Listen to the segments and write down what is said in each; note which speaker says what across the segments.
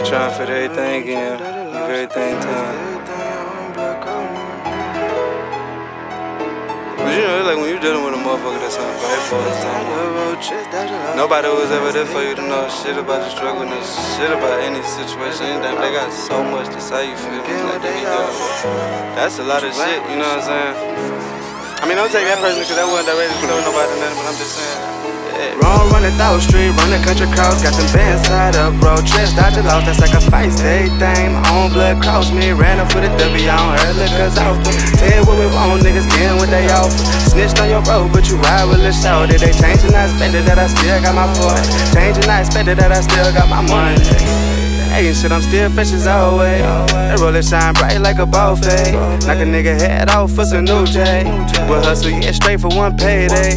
Speaker 1: put everything in, everything time. But you know, it's like when you're dealing with a motherfucker that's bad for us, nobody was ever there for you to know shit about the struggle and shit about any situation. Anything. They got so much to say, you feel me? Like they be. That's a lot of shit, you know what I'm saying? I mean, don't take that person because that wasn't directly to nobody nothing, but I'm just saying. Yeah.
Speaker 2: Wrong running down street, running country cross, got them bands tied up, road trips, dodge the loss, that's like a fight, stay thing. My own blood cross me, ran up for the W, I don't heard liquors off. Tell what we want, niggas getting what they offer. Snitched on your bro, but you ride with a show. Did they change and I expected that I still got my foot? Changing, I expected that I still got my money. Hey, shit, I'm still fresh as always. That roller shine bright like a ball fade. Knock a nigga head off for some new J. We'll hustle, yeah, straight for one payday.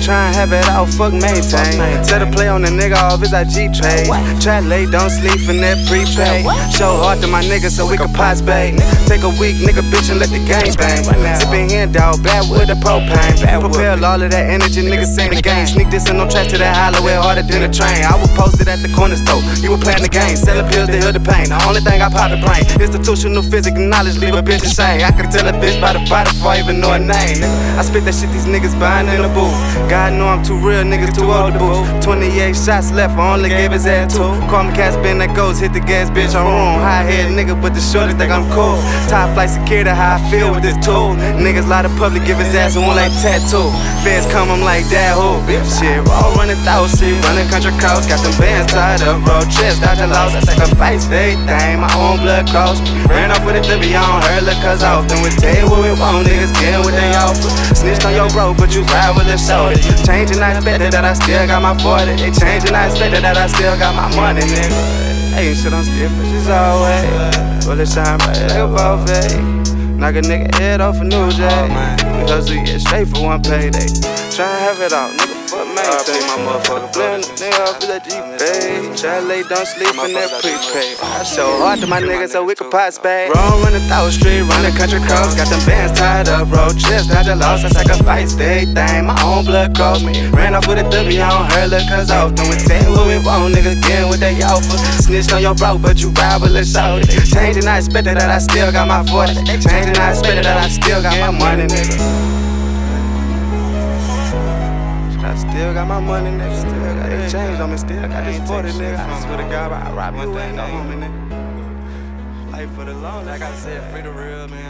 Speaker 2: Try and have it all, fuck maintain. Set a play on the nigga off his IG trade. Try late, don't sleep in that prepay. Show hard to my niggas so we can pass bait. Take a week, nigga, bitch, and let the game bang. Sippin' here, dog, bad with the propane. Propel all of that energy, niggas saying the game. Sneak this and no tracks to that highway harder than a train. I was posted at the corner store. You were playing the game, selling pills to heal the pain. The only thing I pop the brain. Institutional physical knowledge leave a bitch insane. I can tell a bitch by the body before I even know her name. I spit that shit these niggas buying in the booth. God know I'm too real, niggas too old to boost. 28 shots left, I only gave his ass two. Call me cat spin that goes, hit the gas, bitch, I'm on High head nigga, but the shorties think I'm cool. Top flight security, how I feel with this tool. Niggas lie to public, give his ass one like tattoo. Feds come, I'm like that who? Bitch, shit, all running thousand, running country cross. Got them bands tied up, road trips, dodge the loss. I sacrifice everything, my own blood cost. Ran off with it to be on her, look cause often. We tell you what we want, niggas get what they offer. Snitched on your bro, but you ride with a shorty. Changing, I expected that I still got my 40. They changing, I expected that I still got my money, nigga. Hey, shit, I'm still fresh as always. Roll it shine bright like a fade. Knock a nigga head off a new J. Oh, we hustle, get straight for one payday. Try and have it out, nigga, fuck man.
Speaker 1: I pay my motherfucker
Speaker 2: Blend, nigga, off of that G-Pay. Try lay, don't sleep in that prepaid. I show hard to my niggas so we can pass back. Roll running Thousand Street, running country cross. Got them bands tied up, road trips, dodge a loss. I sacrifice everything, my own blood cost me. Ran off with a W on her, look, cause often we tell what we want, niggas getting what they offer. Snitched on your bro, but you ride with a shout Changing, I expected that I still got my 40. Changing, I expected that I still got my money, nigga. Still got my money, nigga. Still got that change on me. Still got this 40, nigga. I swear to God, I ride me one no homie, nigga. Life for the long, like I said, free the real, man.